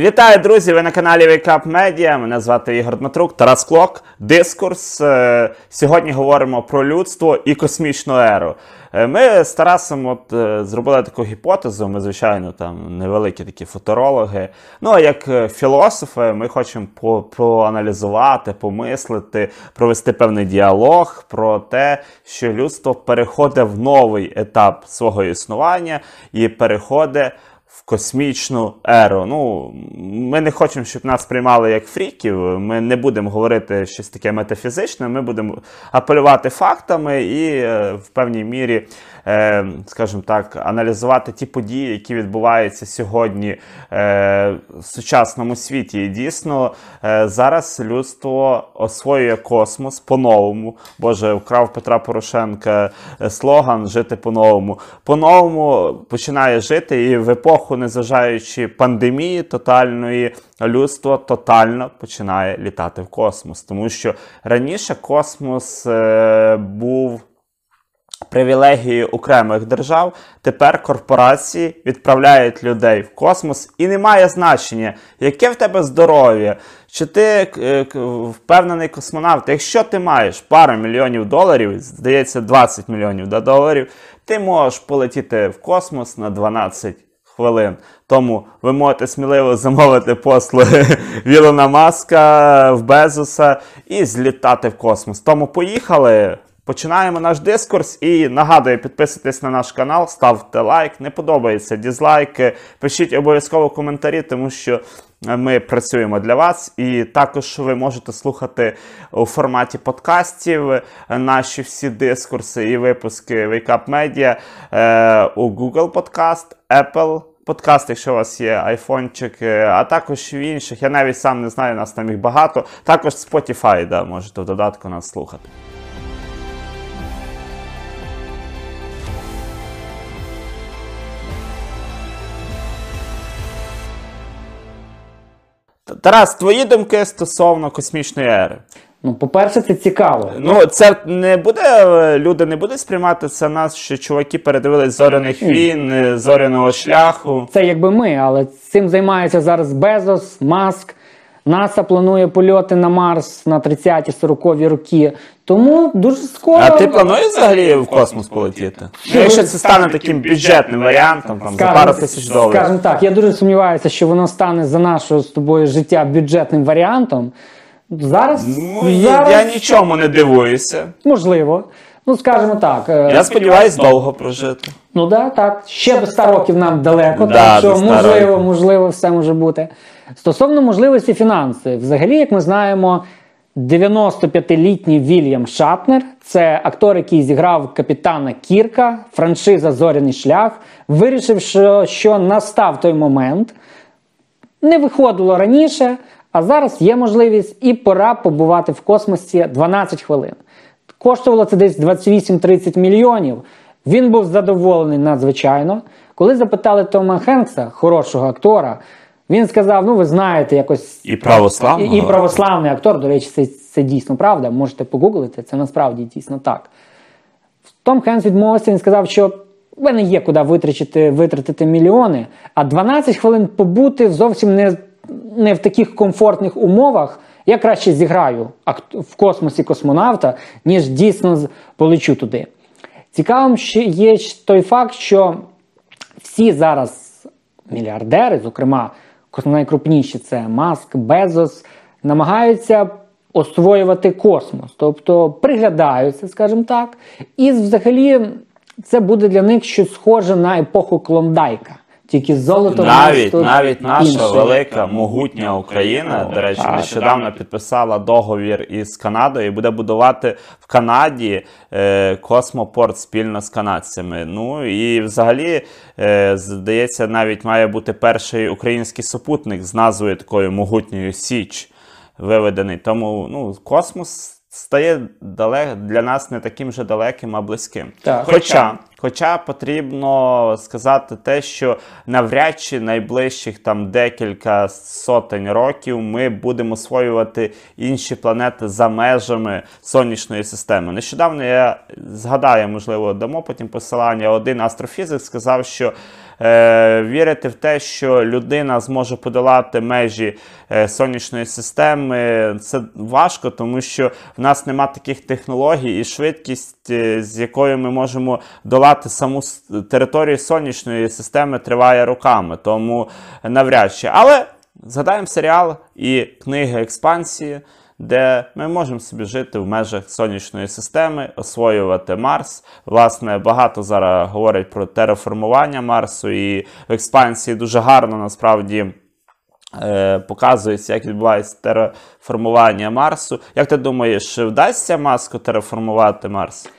Вітаю, друзі! Ви на каналі Wake Up Media. Мене звати Ігор Дмитрук, Тарас Клок. Дискурс. Е, Сьогодні говоримо про людство і космічну еру. Е, Ми з Тарасом от, е, зробили таку гіпотезу. Ми, звичайно, там невеликі такі футурологи. Ну, а як філософи, ми хочемо по- проаналізувати, помислити, провести певний діалог про те, що людство переходить в новий етап свого існування і переходить в космічну еру. Ну, ми не хочемо, щоб нас приймали як фріків. Ми не будемо говорити щось таке метафізичне. Ми будемо апелювати фактами і е, в певній мірі, е, скажімо так, аналізувати ті події, які відбуваються сьогодні е, в сучасному світі. І дійсно зараз людство освоює космос по-новому. Боже, вкрав Петра Порошенка слоган Жити по-новому. По-новому починає жити і в епоху, незважаючи пандемії тотальної, людство тотально починає літати в космос. Тому що раніше космос е, був привілегії окремих держав. Тепер корпорації відправляють людей в космос, і немає значення, яке в тебе здоров'я, чи ти е, впевнений космонавт. Якщо ти маєш пару мільйонів доларів, здається, 20 мільйонів доларів, ти можеш полетіти в космос на 12 хвилин. Тому ви можете сміливо замовити послуги Вілона Маска в Безоса і злітати в космос. Тому поїхали. Починаємо наш дискурс і нагадую, підписуйтесь на наш канал, ставте лайк. Не подобається дізлайки. Пишіть обов'язково коментарі, тому що ми працюємо для вас. І також ви можете слухати у форматі подкастів наші всі дискурси і випуски Wake Up Media е, у Google Podcast, Apple подкаст, якщо у вас є айфончик, а також в інших. Я навіть сам не знаю, нас там їх багато. Також Spotify, да, можете в додатку нас слухати. Тарас, твої думки стосовно космічної ери. Ну, по-перше, це цікаво. Ну, це не буде, люди не будуть сприймати це нас, що чуваки передивились зоряних війн, е, зоряного шляху. Це якби ми, але цим займається зараз Безос, Маск. НАСА планує польоти на Марс на 30-40 роки. Тому дуже скоро. А ти плануєш взагалі в космос полетіти? Ну, якщо це стане таким бюджетним варіантом, там, за пару тисяч доларів. Скажем так, я дуже сумніваюся, що воно стане за нашого з тобою життя бюджетним варіантом. Зараз, Ну, і зараз я нічому не дивуюся. можливо. Ну, скажімо так. е, Я сподіваюся довго прожити. Ну да, так. Ще до 100 років нам далеко, Да, так що 100 можливо, років. можливо, все може бути. Стосовно можливості фінансів, взагалі, як ми знаємо, 95-літній Вільям Шапнер це актор, який зіграв капітана Кірка, франшиза Зоряний шлях, вирішив, що, що настав той момент, не виходило раніше, а зараз є можливість і пора побувати в космосі 12 хвилин. Коштувало це десь 28-30 мільйонів. Він був задоволений надзвичайно. Коли запитали Тома Хенкса, хорошого актора, він сказав: ну, ви знаєте, якось. І православного. І, і православний актор, до речі, це, це дійсно правда. Можете погуглити, це насправді дійсно так. Том Хенс відмовився, він сказав, що в мене є куди витратити мільйони, а 12 хвилин побути зовсім не, не в таких комфортних умовах. Я краще зіграю в космосі космонавта, ніж дійсно полечу туди. Цікавим є той факт, що всі зараз мільярдери, зокрема, найкрупніші це Маск, Безос, намагаються освоювати космос, тобто приглядаються, скажімо так, і взагалі це буде для них щось схоже на епоху Клондайка. Тільки золото Навіть тут навіть наша інше. велика могутня Україна, О, до речі, так, нещодавно підписала договір із Канадою і буде будувати в Канаді е, космопорт спільно з канадцями. Ну і взагалі, е, здається, навіть має бути перший український супутник з назвою такою могутньою Січ виведений. Тому ну, космос стає далек, для нас не таким же далеким, а близьким. Так. Хоча, хоча потрібно сказати те, що навряд чи найближчих там декілька сотень років ми будемо освоювати інші планети за межами сонячної системи. Нещодавно я згадаю, можливо, дамо потім посилання. Один астрофізик сказав, що е, вірити в те, що людина зможе подолати межі е, сонячної системи, це важко, тому що в нас нема таких технологій і швидкість, з якою ми можемо долати саму територію сонячної системи, триває роками. Тому навряд чи. Але згадаємо серіал і книги експансії. Де ми можемо собі жити в межах сонячної системи, освоювати Марс. Власне, багато зараз говорять про тереформування Марсу, і в експансії дуже гарно насправді е, показується, як відбувається тереформування Марсу. Як ти думаєш, вдасться маску тереформувати Марс?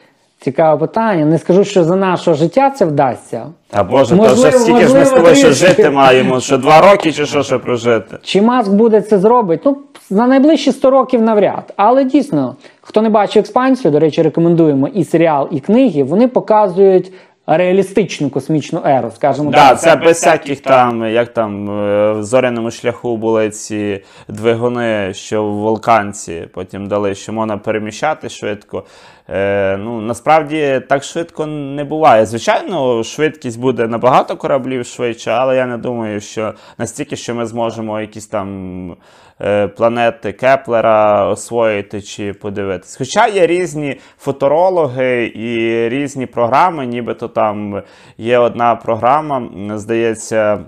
Цікаве питання. Не скажу, що за нашого життя це вдасться. А Боже, то вже стільки ж ми з можливо, тобою ще жити маємо, що два роки чи що ще прожити. Чи Маск буде це зробити? Ну, на найближчі 100 років навряд. Але дійсно, хто не бачив експансію, до речі, рекомендуємо і серіал, і книги, вони показують реалістичну космічну еру, скажімо Да, так. це без всяких там, як там е, в зоряному шляху були ці двигуни, що в Волканці потім дали, що можна переміщати швидко. Е, ну, насправді так швидко не буває. Звичайно, швидкість буде набагато кораблів швидше, але я не думаю, що настільки, що ми зможемо якісь там е, планети Кеплера освоїти чи подивитись. Хоча є різні фоторологи і різні програми, нібито там є одна програма, здається.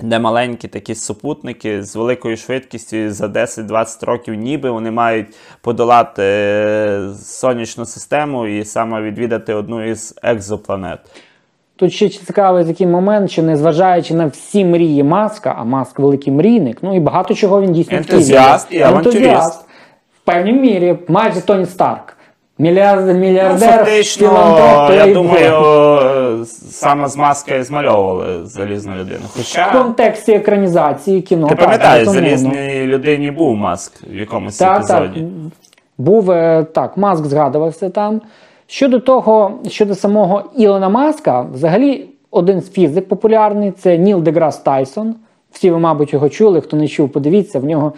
Де маленькі такі супутники з великою швидкістю за 10-20 років, ніби вони мають подолати е, сонячну систему і саме відвідати одну із екзопланет. Тут ще цікавий такий момент, що незважаючи на всі мрії Маска, а Маск великий мрійник, ну і багато чого він дійсно Ентузіаст і авантюрист. В певній мірі, майже Тоні Старк. Мільярд, Ну, мільярдер, фактично, я думаю, саме з маска і змальовували залізну людину. в контексті екранізації кіно. ти пам'ятаєш, залізній людині був маск в якомусь Так, так. Був е, так, Маск згадувався там. Щодо того, щодо самого Ілона Маска, взагалі один з фізик популярний це Ніл Деграс Тайсон. Всі ви, мабуть, його чули. Хто не чув, подивіться, в нього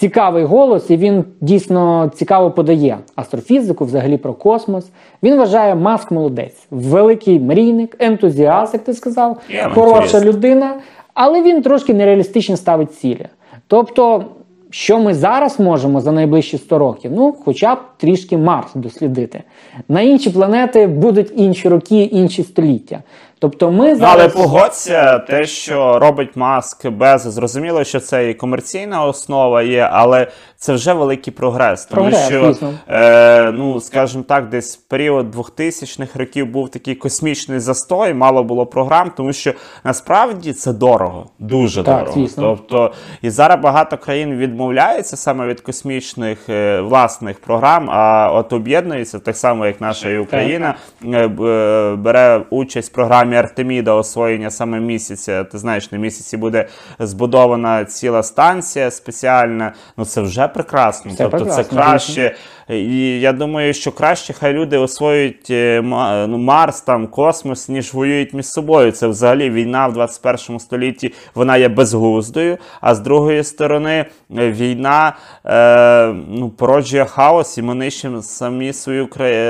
цікавий голос, і він дійсно цікаво подає астрофізику, взагалі про космос. Він вважає Маск молодець, великий мрійник, ентузіаст, як ти сказав, авантюрист. хороша людина, але він трошки нереалістично ставить цілі. Тобто, що ми зараз можемо за найближчі 100 років? Ну, хоча б трішки Марс дослідити. На інші планети будуть інші роки, інші століття. Тобто, ми зараз... але погодься, те, що робить маск без зрозуміло, що це і комерційна основа є, але це вже великий прогрес. Тому Прогрес, що, е, ну скажімо так, десь в період 2000-х років був такий космічний застой, мало було програм, тому що насправді це дорого, дуже Так, дорого. звісно. Тобто, і зараз багато країн відмовляються саме від космічних е, власних програм, а от об'єднуються, так само як наша і Україна, е, е, бере участь в програмі Артеміда освоєння саме місяця. Ти знаєш, на місяці буде збудована ціла станція спеціальна. Ну це вже прекрасно. Це тобто прекрасно, це краще. І я думаю, що краще хай люди освоюють е, ну, Марс, там космос, ніж воюють між собою. Це взагалі війна в 21 столітті вона є безглуздою. А з другої сторони, е, війна е, ну, породжує хаос, і ми нищимо самі свою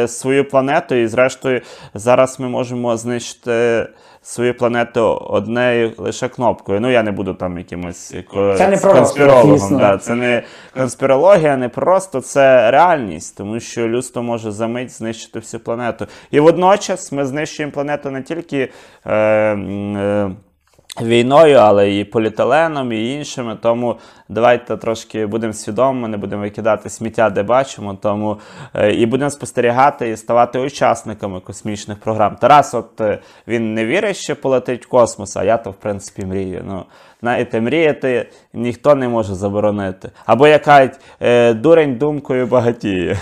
свою планету. І зрештою, зараз ми можемо знищити. Свою планету однею лише кнопкою. Ну я не буду там якимось е, Це не конспірологом. Да. Це не конспірологія, не просто це реальність, тому що людство може за мить знищити всю планету. І водночас ми знищуємо планету не тільки. Е, е, Війною, але і поліетиленом, і іншими. Тому давайте трошки будемо свідомими, не будемо викидати сміття, де бачимо. Тому е, і будемо спостерігати і ставати учасниками космічних програм. Тарас, от е, він не вірить, що полетить в космос, а я то в принципі мрію. Ну, знаєте, мріяти ніхто не може заборонити. Або як кажуть, е, дурень думкою багатіє.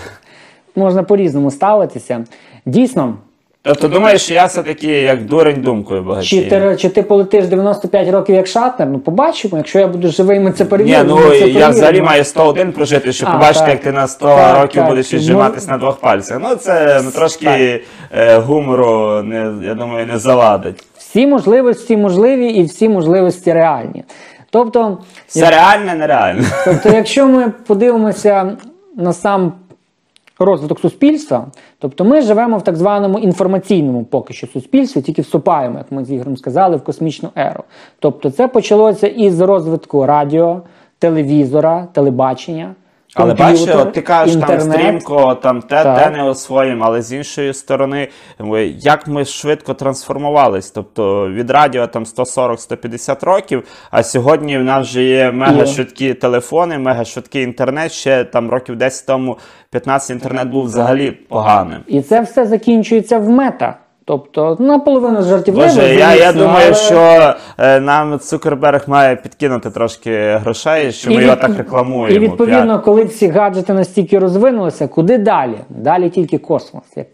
можна по-різному ставитися. Дійсно, Тобто думаєш, що я все-таки як дурень думкою чи ти, чи ти полетиш 95 років як шатнер, ну побачимо. Якщо я буду живий, ми це Ні, ну ми це я перевіримо. взагалі маю 101 прожити, щоб А, побачити, так. як ти на 100 Так, років так. будеш Ну, на двох пальцях. Ну це ну, трошки е, гумору, не, я думаю, не завадить. Всі можливості можливі і всі можливості реальні. Тобто, Все реальне, нереальне. Тобто, якщо ми подивимося на сам розвиток суспільства. Тобто ми живемо в так званому інформаційному поки що суспільстві, тільки вступаємо, як ми з Ігорем сказали, в космічну еру. Тобто це почалося із розвитку радіо, телевізора, телебачення. Але бачиш, ти кажеш там стрімко, там те, Так. те не освоїмо, але з іншої сторони, як ми швидко трансформувались. Тобто від радіо там 140-150 років, а сьогодні в нас вже є мега швидкі телефони, мега швидкий інтернет. Ще там років 10 тому 15 інтернет був взагалі поганим. І це все закінчується в мета. Тобто наполовину жартівливо. Боже, я, я думаю, але- що е, нам Цукерберг має підкинути трошки грошей, що ми І його так рекламуємо. І відповідно, коли всі гаджети настільки розвинулися, куди далі? Далі тільки космос, як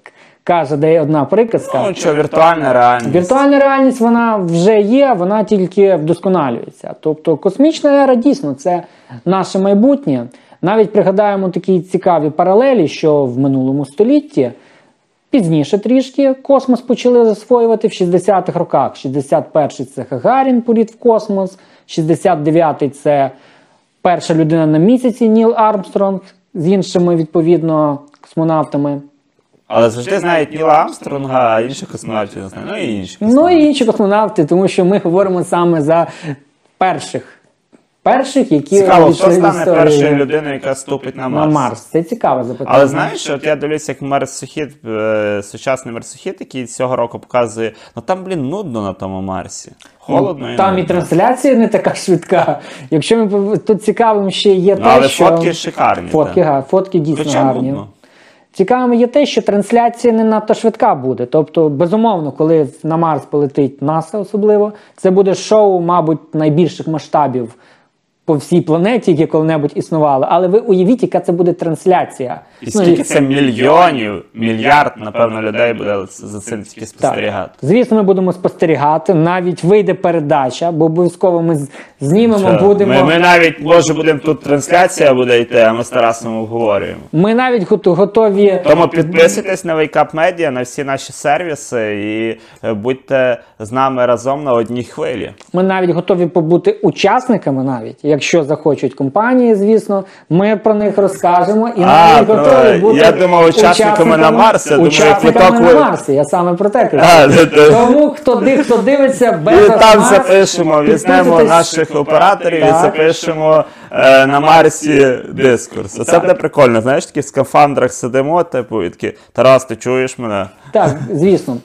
каже де одна приказка. Ну, що, віртуальна реальність. Віртуальна реальність вона вже є, вона тільки вдосконалюється. Тобто космічна ера дійсно це наше майбутнє. Навіть пригадаємо такі цікаві паралелі, що в минулому столітті. Пізніше трішки космос почали засвоювати в 60-х роках. 61-й це Гагарін політ в космос, 69-й це перша людина на місяці Ніл Армстронг з іншими відповідно космонавтами. Але завжди знають Ніла Армстронга, а інших космонавтів не знають. Ну і інші. Ну і інші космонавти, тому що ми говоримо саме за перших. Перших, які Цікаво, хто в стане історію першою людиною, яка ступить на на Марс? Марс. Це цікаве запитання. Але знаєш, от я дивлюся, як марсохід, е, сучасний марсохід, який цього року показує, ну там, блін, нудно на тому Марсі. Холодно. і там і нудно. трансляція не така швидка. Якщо ми пов- тут цікавим ще є Ну, те, але що фотки шикарні. фотки, га, фотки дійсно Хоча гарні. нудно. Цікавим є те, що трансляція не надто швидка буде. Тобто, безумовно, коли на Марс полетить НАСА, особливо, це буде шоу, мабуть, найбільших масштабів по всій планеті, яке коли-небудь існувало. Але ви уявіть, яка це буде трансляція. І Ну, скільки це мільйонів, мільярд, напевно, людей буде за цим тільки Так. спостерігати. Звісно, ми будемо спостерігати. Навіть вийде передача, бо обов'язково ми знімемо, Що, будемо. Ми, ми навіть, може, будемо тут трансляція буде йти, а ми з Тарасом обговорюємо. Ми навіть готові. Тому підписуйтесь на Wake Up Media, на всі наші сервіси і е, будьте з нами разом на одній хвилі. Ми навіть готові побути учасниками, навіть якщо захочуть компанії, звісно, ми про них розкажемо і А, навіть про- готові бути я думав, учасниками на Марс, я думаю, учасниками квиток на Марсі. Я саме про те кажу. А, це- це- Тому хто ди- хто дивиться без І там Марс, запишемо, візьмемо підписуйтесь. наших операторів і Так. запишемо е, на Марсі дискурс. Оце буде прикольно. Знаєш, такі в скафандрах сидимо, типу, і такі, Тарас, ти чуєш мене? Так, звісно.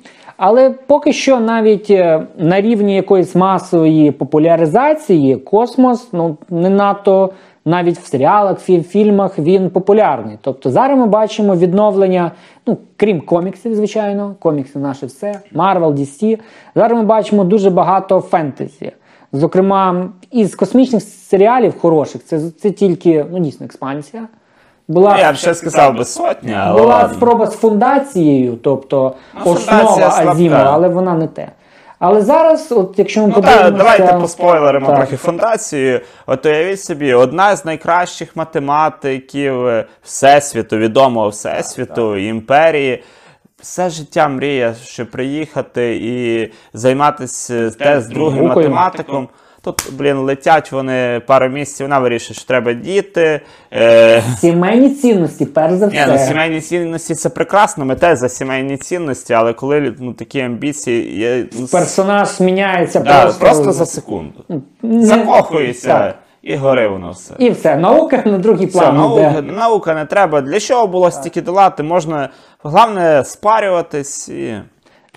Але поки що навіть е, на рівні якоїсь масової популяризації космос ну не надто навіть в серіалах, фі- фільмах він популярний. Тобто зараз ми бачимо відновлення, ну крім коміксів, звичайно, комікси наше все, Marvel, DC. Зараз ми бачимо дуже багато фентезі. Зокрема, із космічних серіалів хороших, це, це тільки ну дійсно експансія. Була Я б ще сказав би сотня, але була ладно. спроба з фундацією, тобто Ну, основа слабка. Азімова, але вона не те. Але зараз, от якщо ми Ну подивимося... так, давайте поспойлеримо Так. трохи фундацію. От уявіть собі, одна з найкращих математиків е, Всесвіту, відомого Всесвіту, імперії. Все життя мріє, щоб приїхати і займатися те з другим Наукою. математиком. Тут, блін, летять вони пару місяців, вона вирішує, що треба діти. Е, Сімейні цінності, перш за ні, все. ну, сімейні цінності це прекрасно, ми теж за сімейні цінності, але коли ну, такі амбіції є. ну, Персонаж міняється Да, просто, просто за секунду. Не- Закохується Так. і гори воно все. І все, наука на другий Все, план наука, йде. наука не треба. Для чого було стільки долати? Можна, головне, спарюватись і.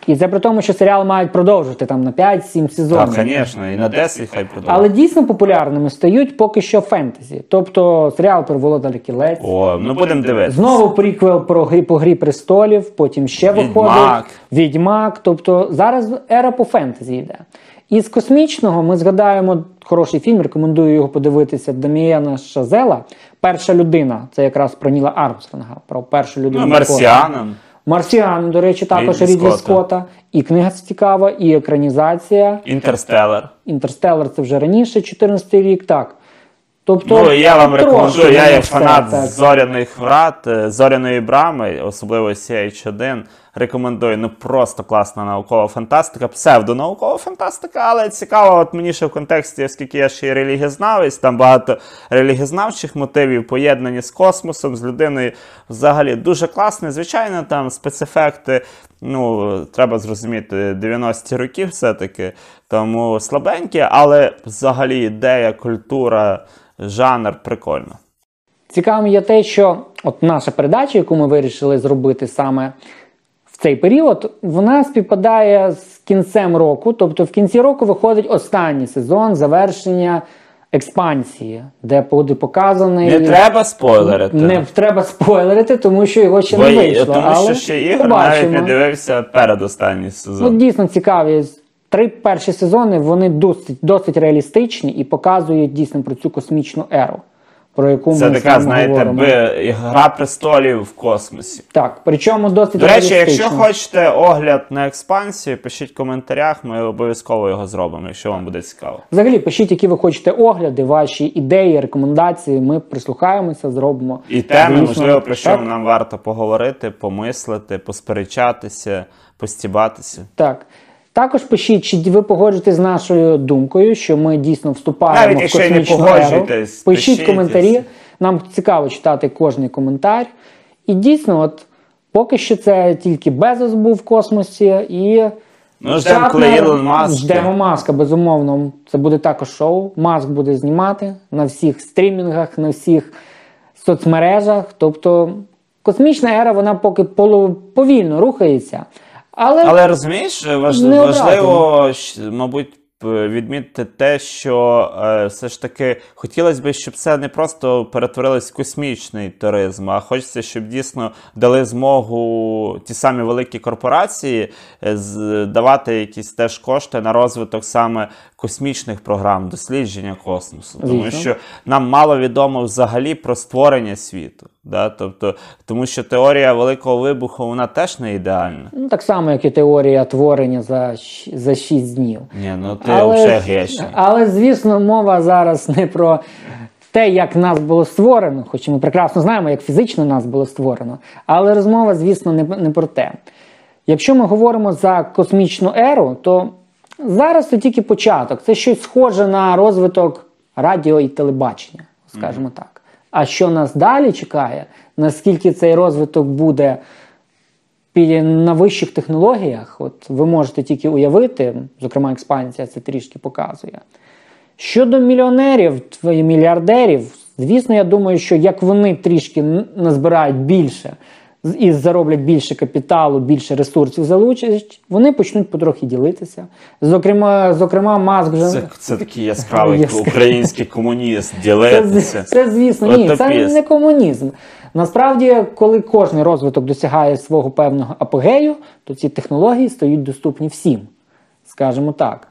І це при тому, що серіал мають продовжити там на 5-7 сезонів. Так, звісно, і на 10 хай продовжує. Але дійсно популярними стають поки що фентезі. Тобто серіал про Володаря Кілець. О, ну будемо дивитися. Знову приквел про грі по грі престолів, потім ще Відьмак. виходить Відьмак. Тобто зараз ера по фентезі йде. Із космічного ми згадаємо хороший фільм, рекомендую його подивитися Даміена Шазела. Перша людина. Це якраз про Ніла Армстронга, про першу людину. Ну, марсіанам. Марсіан, до речі, також Рідлі Скотта. Скотта. І книга цікава, і екранізація. Інтерстеллар. Інтерстеллар це вже раніше, 14 рік. Так. Тобто, Ну, я вам рекомендую, я як є фанат так. зоряних врат, зоряної брами, особливо SG-1. Рекомендую. Ну просто класна наукова фантастика, псевдонаукова фантастика, але цікаво, от мені ще в контексті, оскільки я ще й релігієзнавець, там багато релігієзнавчих мотивів, поєднані з космосом, з людиною. Взагалі дуже класне. Звичайно, там спецефекти. Ну, треба зрозуміти, 90-ті роки все-таки, тому слабенькі, але взагалі ідея, культура, жанр прикольно. Цікавим є те, що от наша передача, яку ми вирішили зробити саме цей період, вона співпадає з кінцем року. Тобто в кінці року виходить останній сезон завершення експансії, де буде показаний. Не треба спойлерити. Не треба спойлерити, тому що його ще Бо не вийшло. тому але що ще ігор побачимо. навіть не дивився передостанній Ну, сезон. дійсно цікаві. Три перші сезони вони досить, досить реалістичні і показують дійсно про цю космічну еру, про яку Це ми така, знаєте, говоримо. би, гра престолів в космосі. Так, причому досить До речі, якщо хочете огляд на експансію, пишіть в коментарях, ми обов'язково його зробимо, якщо вам буде цікаво. Взагалі, пишіть, які ви хочете огляди, ваші ідеї, рекомендації. Ми прислухаємося, зробимо. І теми, можливо, про що нам варто поговорити, помислити, посперечатися, постібатися. Так. Також пишіть, чи ви погоджуєтесь з нашою думкою, що ми дійсно вступаємо Навіть в і не космічну еру. Пишіть пишіть, коментарі. Нам цікаво читати кожний коментар. І дійсно, от поки що це тільки Безос був в космосі і. Ну, ждемо, коли Ілон Маск. Ждемо Маска, безумовно. Це буде також шоу. Маск буде знімати на всіх стрімінгах, на всіх соцмережах. Тобто космічна ера, вона поки повільно рухається. Але, Але розумієш, важ- важливо, мабуть, відмітити те, що е, все ж таки хотілося б, щоб це не просто перетворилось в космічний туризм, а хочеться, щоб дійсно дали змогу ті самі великі корпорації е, з- давати якісь теж кошти на розвиток саме космічних програм, дослідження космосу. Тому що нам мало відомо взагалі про створення світу. Да? Тобто, тому що теорія великого вибуху вона теж не ідеальна. ну, так само, як і теорія творення за, за 6 днів. Ні, ну ти взагалі грішний. але, звісно, мова зараз не про те, як нас було створено, хоч ми прекрасно знаємо, як фізично нас було створено. Але розмова, звісно, не, не про те. Якщо ми говоримо за космічну еру, то зараз це тільки початок. Це щось схоже на розвиток радіо і телебачення, скажімо так. А що нас далі чекає, наскільки цей розвиток буде на вищих технологіях, от ви можете тільки уявити, зокрема, експансія це трішки показує. Щодо мільйонерів, мільярдерів, звісно, я думаю, що як вони трішки назбирають більше і зароблять більше капіталу, більше ресурсів залучать, вони почнуть потрохи ділитися. Зокрема, зокрема, Маск вже Це, це такий яскравий український комуніст, це, ділитися. це звісно, ні, це не комунізм. Насправді, коли кожний розвиток досягає свого певного апогею, то ці технології стають доступні всім, скажімо так.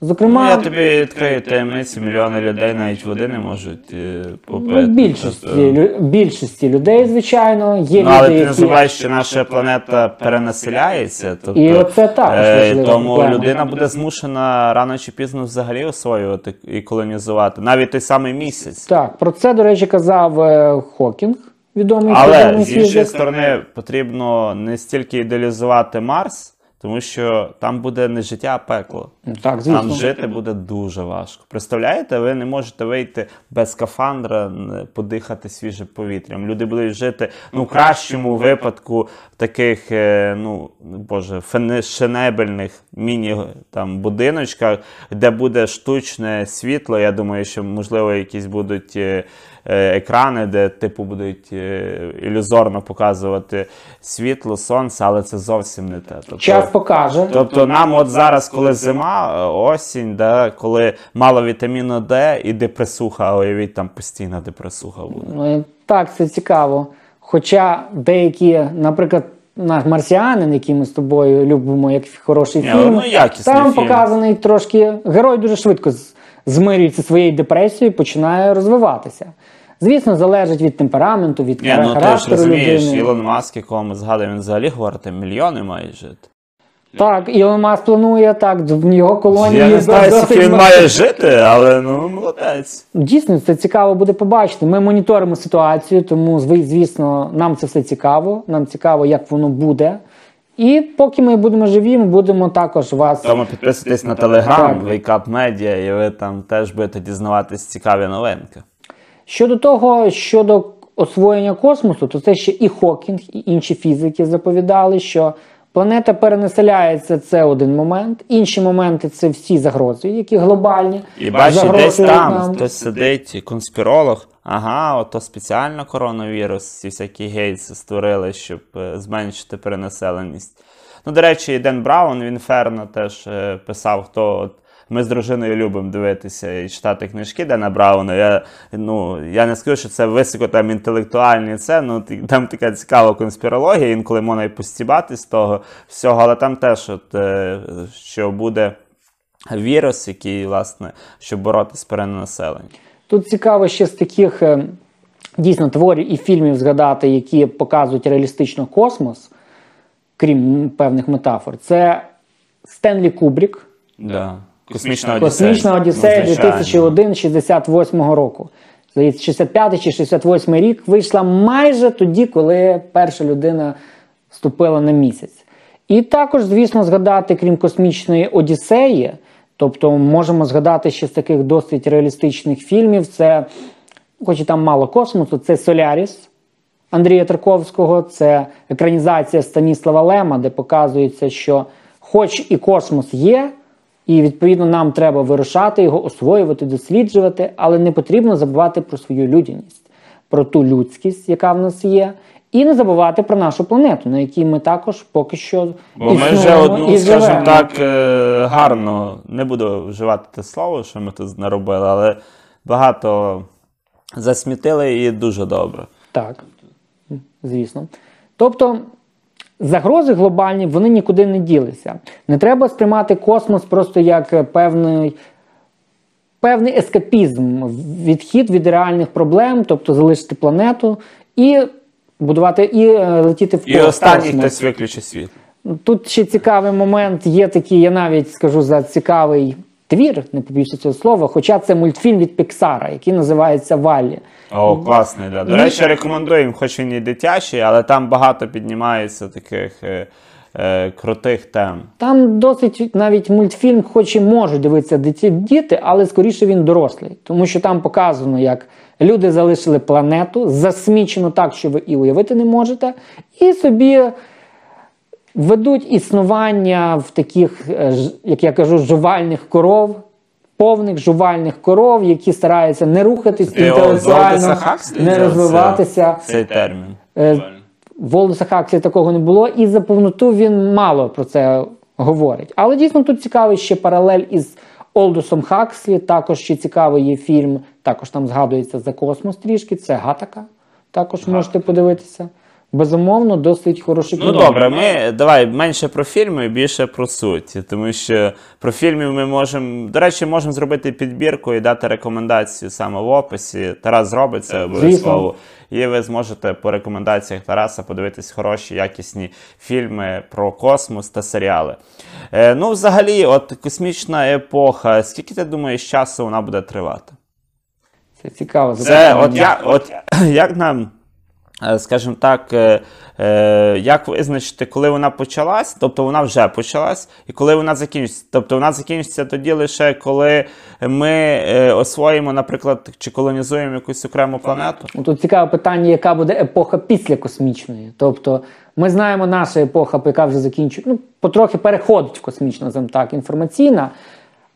Ну, Зокрема, я тобі відкрию таємницю, мільйони людей навіть води не можуть е, попити. ну, більшості, Тобто, лю- більшості людей, звичайно, є Ну, але люди, ти які забувай, що наша планета перенаселяється. Тобто, І оце також е, Тому проблема. людина буде змушена рано чи пізно взагалі освоювати і колонізувати. Навіть той самий місяць. так про це, до речі, казав е, Хокінг, відомий Але з іншої сторони потрібно не стільки ідеалізувати Марс, тому що там буде не життя, а пекло. Ну, Так, звісно. Там жити буде дуже важко. Представляєте, ви не можете вийти без скафандра, подихати свіжим повітрям. Люди будуть жити ну, в кращому випадку в таких, е, ну боже, фенешенебельних міні там будиночках, де буде штучне світло. Я думаю, що можливо якісь будуть. Е, Екрани, де типу будуть е, ілюзорно показувати світло, сонце, але це зовсім не те. Тобто, Час покаже. Тобто нам от зараз, коли зима, е, осінь, да, коли мало вітаміну Д і депресуха, а уявіть, там постійна депресуха буде. Ну, так, це цікаво. Хоча деякі, наприклад, наш марсіанин, який ми з тобою любимо, як хороший Ні, фільм, ну, якісний там фільм. показаний трошки. Герой дуже швидко змирюється своєю депресією і починає розвиватися. Звісно, залежить від темпераменту, від Ні, ну ти ж розумієш, людини. Ілон Маск, якого ми згадуємо, він взагалі говорити мільйони має жити. Так, Ілон Маск планує так, в його колонії. Я не знаю, скільки він має жити, але ну молодець. Дійсно, це цікаво буде побачити. Ми моніторимо ситуацію, тому звісно, нам це все цікаво. Нам цікаво, як воно буде. І поки ми будемо живі, ми будемо також вас. Тому підписуйтесь на телеграм. Wake Up Media, і ви там теж будете дізнаватись цікаві новинки. Щодо того, щодо освоєння космосу, то це ще і Хокінг, і інші фізики заповідали, що планета перенаселяється це один момент. Інші моменти це всі загрози, які глобальні. І бачите, десь там нам. хтось сидить, конспіролог. Ага, ото спеціально коронавірус, ці всякі гейтси створили, щоб е, зменшити перенаселеність. Ну, до речі, Ден Браун, в інферно теж е, писав, хто от. Ми з дружиною любимо дивитися і читати книжки Дена Брауна. Я, ну, я не скажу, що це високо там інтелектуальні це, ну там така цікава конспірологія, інколи можна і постібати з того всього, але там теж, от, е, що буде вірус, який, власне, щоб боротися з перенаселенням. Тут цікаво ще з таких е, дійсно творів і фільмів згадати, які показують реалістично космос, крім певних метафор. Це Стенлі Кубрік. Да. Космічна Одіссея. Космічна Одіссея Ну, 2001 68 року. Здається, 65 чи 68 рік вийшла майже тоді, коли перша людина ступила на місяць. І також, звісно, згадати, крім космічної Одіссеї, тобто можемо згадати ще з таких досить реалістичних фільмів. Це, хоч і там мало космосу, це Соляріс Андрія Тарковського, це екранізація Станіслава Лема, де показується, що хоч і космос є, і відповідно нам треба вирушати його, освоювати, досліджувати, але не потрібно забувати про свою людяність, про ту людськість, яка в нас є, і не забувати про нашу планету, на якій ми також поки що Бо ми вже одну, і скажімо так, е, гарно, не буду вживати те слово, що ми тут наробили, але багато засмітили і дуже добре. Так, звісно. Тобто загрози глобальні вони нікуди не ділися. Не треба сприймати космос просто як е, певний, певний ескапізм, відхід від реальних проблем, тобто залишити планету і будувати і е, летіти в І останній хтось виключить світ. Тут ще цікавий момент. Є такий, я навіть скажу за цікавий твір, не побіюся цього слова, хоча це мультфільм від Піксара, який називається Валлі. О, класний, да. До речі, рекомендуємо, хоч він і дитячий, але там багато піднімається таких е, е, крутих тем. Там досить навіть мультфільм, хоч і можуть дивитися диті- діти, але скоріше він дорослий, тому що там показано, як люди залишили планету, засмічено так, що ви і уявити не можете, і собі ведуть існування в таких, е, як я кажу, жувальних коров. Повних жувальних коров, які стараються не рухатись Олдеса інтелектуально, не розвиватися. Цей, термін. Е, В Олдоса Хакслі такого не було, і за повноту він мало про це говорить. Але дійсно тут цікавий ще паралель із Олдосом Хакслі. Також ще цікавий є фільм, також там згадується за космос трішки. Це Гатака. Також можете подивитися. Безумовно, досить хороший Ну добре, ми давай менше про фільми, більше про суть. Тому що про фільмів ми можемо. До речі, можемо зробити підбірку і дати рекомендацію саме в описі. Тарас зробить це обов'язково. І ви зможете по рекомендаціях Тараса подивитись хороші, якісні фільми про космос та серіали. Е, ну, взагалі, от космічна епоха, скільки ти думаєш, часу вона буде тривати? Це цікаво. Це от як, от як нам, скажімо так, е, е, як визначити, коли вона почалась, тобто вона вже почалась, і коли вона закінчиться. Тобто вона закінчиться тоді лише коли ми е, освоїмо, наприклад, чи колонізуємо якусь окрему планету. Ну, Тут цікаве питання, яка буде епоха після космічної. Тобто, ми знаємо, наша епоха, яка вже закінчує, ну, потрохи переходить в космічну, так, інформаційна.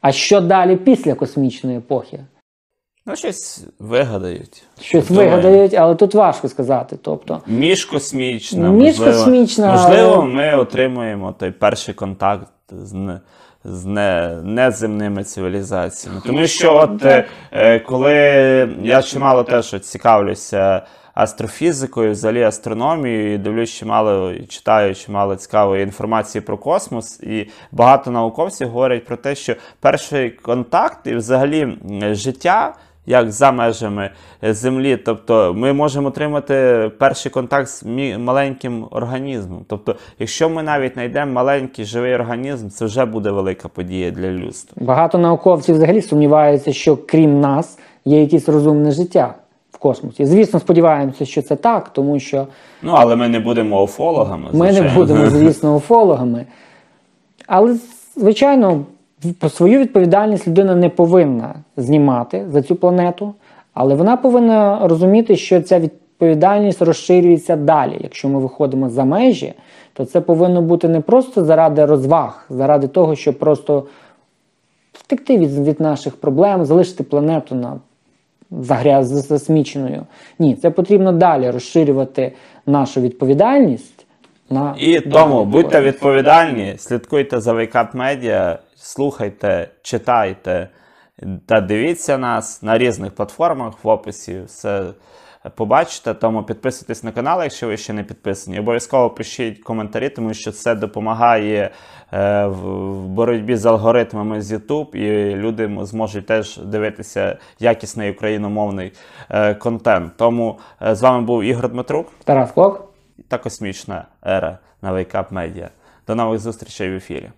А що далі після космічної епохи? Ну, щось вигадають. Щось Думаю. вигадають, але тут важко сказати. Тобто, Міжкосмічна. Міжкосмічна, Можливо, можливо, але- ми отримуємо той перший контакт з, з не, неземними цивілізаціями. Тому що, от е, коли я чимало теж цікавлюся астрофізикою, взагалі астрономією, і дивлюсь чимало, і читаю чимало цікавої інформації про космос, і багато науковців говорять про те, що перший контакт і взагалі життя як за межами е, землі. Тобто ми можемо отримати перший контакт з маленьким організмом. Тобто, якщо ми навіть знайдемо маленький живий організм, це вже буде велика подія для людства. багато науковців взагалі сумніваються, що крім нас є якесь розумне життя в космосі. Звісно, сподіваємося, що це так, тому що Ну, але ми не будемо уфологами. ми не будемо, звісно, уфологами. Але, звичайно, свою відповідальність людина не повинна знімати за цю планету, але вона повинна розуміти, що ця відповідальність розширюється далі. Якщо ми виходимо за межі, то це повинно бути не просто заради розваг, заради того, щоб просто втекти від, від наших проблем, залишити планету на загряз засміченою. Ні, це потрібно далі розширювати нашу відповідальність. На І тому будьте відповідальні, слідкуйте за Wake Media, слухайте, читайте та дивіться нас на різних платформах в описі. Все побачите. Тому підписуйтесь на канал, якщо ви ще не підписані. Обов'язково пишіть коментарі, тому що це допомагає е, в в боротьбі з алгоритмами з YouTube, і люди зможуть теж дивитися якісний україномовний е, контент. Тому е, з вами був Ігор Дмитрук Тарас Клок. Та космічна ера на Wake Up Media. До нових зустрічей в ефірі.